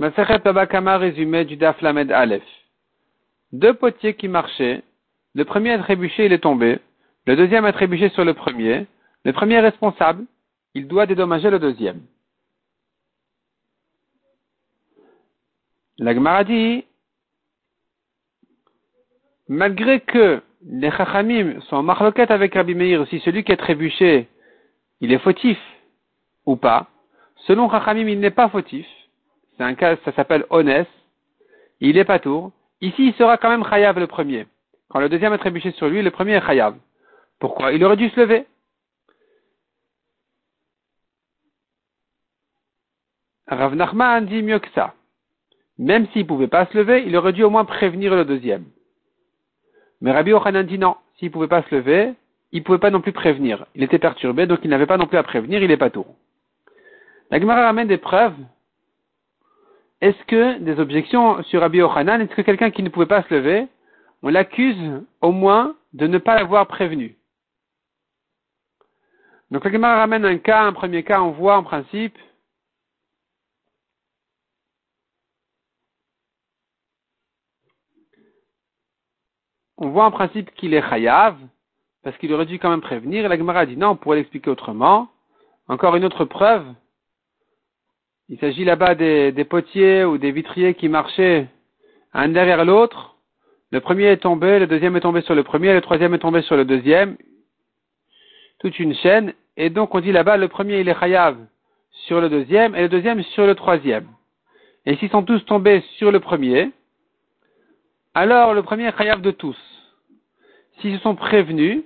Maseret Babakama résumé du Daf Lamed Aleph. Deux potiers qui marchaient. Le premier a trébuché, il est tombé. Le deuxième a trébuché sur le premier. Le premier est responsable. Il doit dédommager le deuxième. La dit, malgré que les Chachamim sont en marloquette avec Rabbi Meir, si celui qui a trébuché, il est fautif ou pas, selon Chachamim, il n'est pas fautif. C'est un cas, ça s'appelle Honest. Il est pas tour. Ici, il sera quand même Chayav le premier. Quand le deuxième a trébuché sur lui, le premier est Chayav. Pourquoi Il aurait dû se lever? Rav Nachman dit mieux que ça. Même s'il ne pouvait pas se lever, il aurait dû au moins prévenir le deuxième. Mais Rabbi Ochanan dit non. S'il ne pouvait pas se lever, il ne pouvait pas non plus prévenir. Il était perturbé, donc il n'avait pas non plus à prévenir, il n'est pas tour. La Gemara ramène des preuves est-ce que des objections sur Rabbi Ochanan, est-ce que quelqu'un qui ne pouvait pas se lever, on l'accuse au moins de ne pas l'avoir prévenu? Donc la Gemara ramène un cas, un premier cas, on voit en principe. On voit en principe qu'il est chayav, parce qu'il aurait dû quand même prévenir, et la Gemara dit non, on pourrait l'expliquer autrement. Encore une autre preuve, il s'agit là-bas des, potiers ou des vitriers qui marchaient un derrière l'autre. Le premier est tombé, le deuxième est tombé sur le premier, le troisième est tombé sur le deuxième. Toute une chaîne. Et donc on dit là-bas, le premier il est chayav sur le deuxième et le deuxième sur le troisième. Et s'ils sont tous tombés sur le premier, alors le premier est chayav de tous. S'ils se sont prévenus,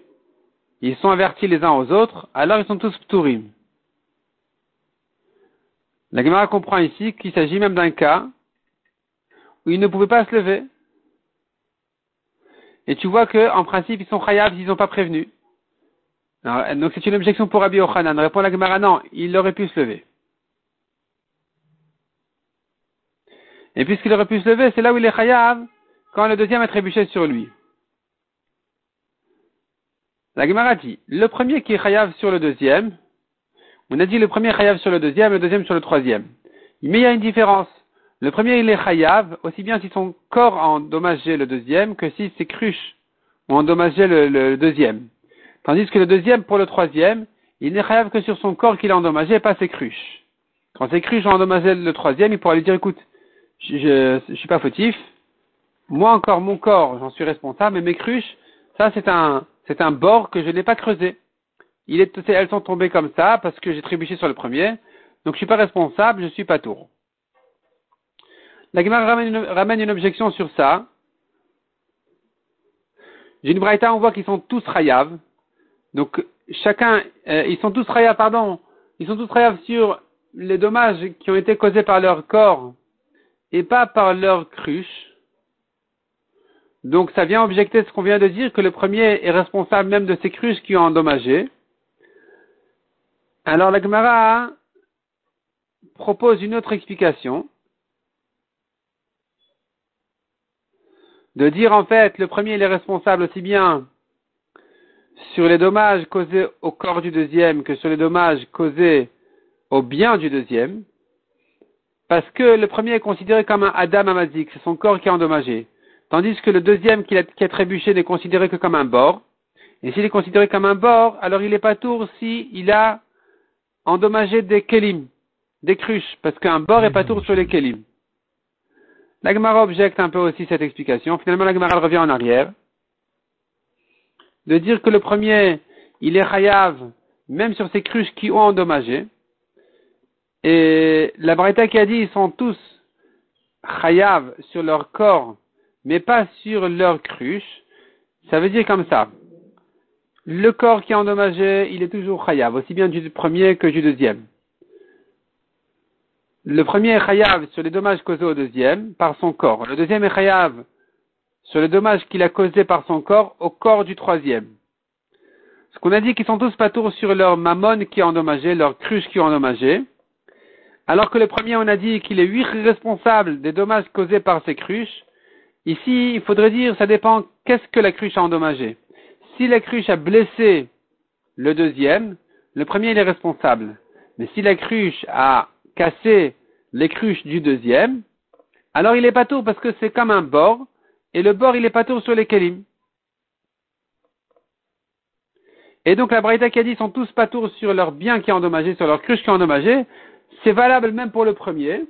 ils sont avertis les uns aux autres, alors ils sont tous pturim. La Gemara comprend ici qu'il s'agit même d'un cas où ils ne pouvaient pas se lever. Et tu vois qu'en principe, ils sont chayav s'ils n'ont pas prévenu. donc c'est une objection pour Rabbi Ochanan. Répond la Gemara, non, il aurait pu se lever. Et puisqu'il aurait pu se lever, c'est là où il est chayav quand le deuxième a trébuché sur lui. La Gemara dit, le premier qui est chayav sur le deuxième, on a dit le premier chayav sur le deuxième, le deuxième sur le troisième. Mais il y a une différence. Le premier, il est chayav, aussi bien si son corps a endommagé le deuxième que si ses cruches ont endommagé le, deuxième. Tandis que le deuxième, pour le troisième, il n'est chayav que sur son corps qu'il a endommagé, pas ses cruches. Quand ses cruches ont endommagé le troisième, il pourra lui dire, écoute, je, ne suis pas fautif, moi encore, mon corps, j'en suis responsable, mais mes cruches, ça c'est un, c'est un bord que je n'ai pas creusé il est, elles sont tombées comme ça parce que j'ai trébuché sur le premier. Donc je suis pas responsable, je suis pas tour. La Gemara ramène, une, objection sur ça. J'ai une on voit qu'ils sont tous rayav. Donc chacun, euh, ils sont tous rayav, pardon, ils sont tous rayav sur les dommages qui ont été causés par leur corps et pas par leur cruche. Donc ça vient objecter ce qu'on vient de dire, que le premier est responsable même de ces cruches qui ont endommagé. Alors la Gemara propose une autre explication. De dire en fait, le premier il est responsable aussi bien sur les dommages causés au corps du deuxième que sur les dommages causés au bien du deuxième, parce que le premier est considéré comme un Adam Amazik, c'est son corps qui est endommagé, tandis que le deuxième qui a, trébuché n'est considéré que comme un bord, et s'il est considéré comme un bord, alors il n'est pas tour s'il il a endommager des kelim, des cruches, parce qu'un bord est pas tour sur les kelim. La Gemara objecte un peu aussi cette explication. Finalement, la Gemara revient en arrière. De dire que le premier, il est chayav, même sur ces cruches qui ont endommagé. Et la Breta qui a dit, ils sont tous chayav sur leur corps, mais pas sur leur cruche. Ça veut dire comme ça le corps qui est endommagé, il est toujours chayav, aussi bien du premier que du deuxième. Le premier est chayav sur les dommages causés au deuxième par son corps. Le deuxième est chayav sur les dommages qu'il a causés par son corps au corps du troisième. Ce qu'on a dit qu'ils sont tous patours sur leur mammon qui est endommagé, leur cruche qui est endommagé. Alors que le premier, on a dit qu'il est huit responsables des dommages causés par ces cruches. Ici, il faudrait dire, ça dépend qu'est-ce que la cruche a endommagé si la cruche a blessé le deuxième, le premier il est responsable. Mais si la cruche a cassé les cruches du deuxième, alors il est pas tour parce que c'est comme un bord, et le bord il est pas tour sur les kelim. Et donc la Braïta qui a dit sont tous pas tours sur leur bien qui est endommagé, sur leur cruche qui est endommagée, c'est valable même pour le premier,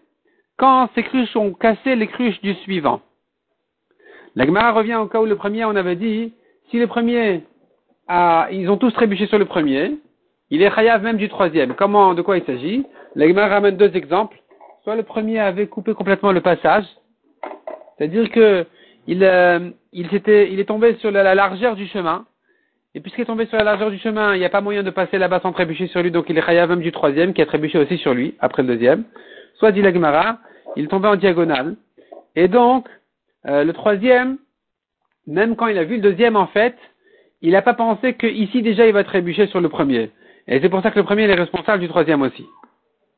quand ces cruches ont cassé les cruches du suivant. La Gemara revient au cas où le premier, on avait dit, si le premier a, ils ont tous trébuché sur le premier, il est chayav même du troisième. Comment, de quoi il s'agit? La Gemara ramène deux exemples. Soit le premier avait coupé complètement le passage, c'est-à-dire que il, euh, il, il est tombé sur la, largeur du chemin, et puisqu'il est tombé sur la largeur du chemin, il n'y a pas moyen de passer là-bas sans trébucher sur lui, donc il est chayav même du troisième, qui a trébuché aussi sur lui, après le deuxième. Soit dit la Gemara, il tombé en diagonale, et donc, euh, le troisième, même quand il a vu le deuxième, en fait, il n'a pas pensé qu'ici déjà il va trébucher sur le premier. Et c'est pour ça que le premier est responsable du troisième aussi.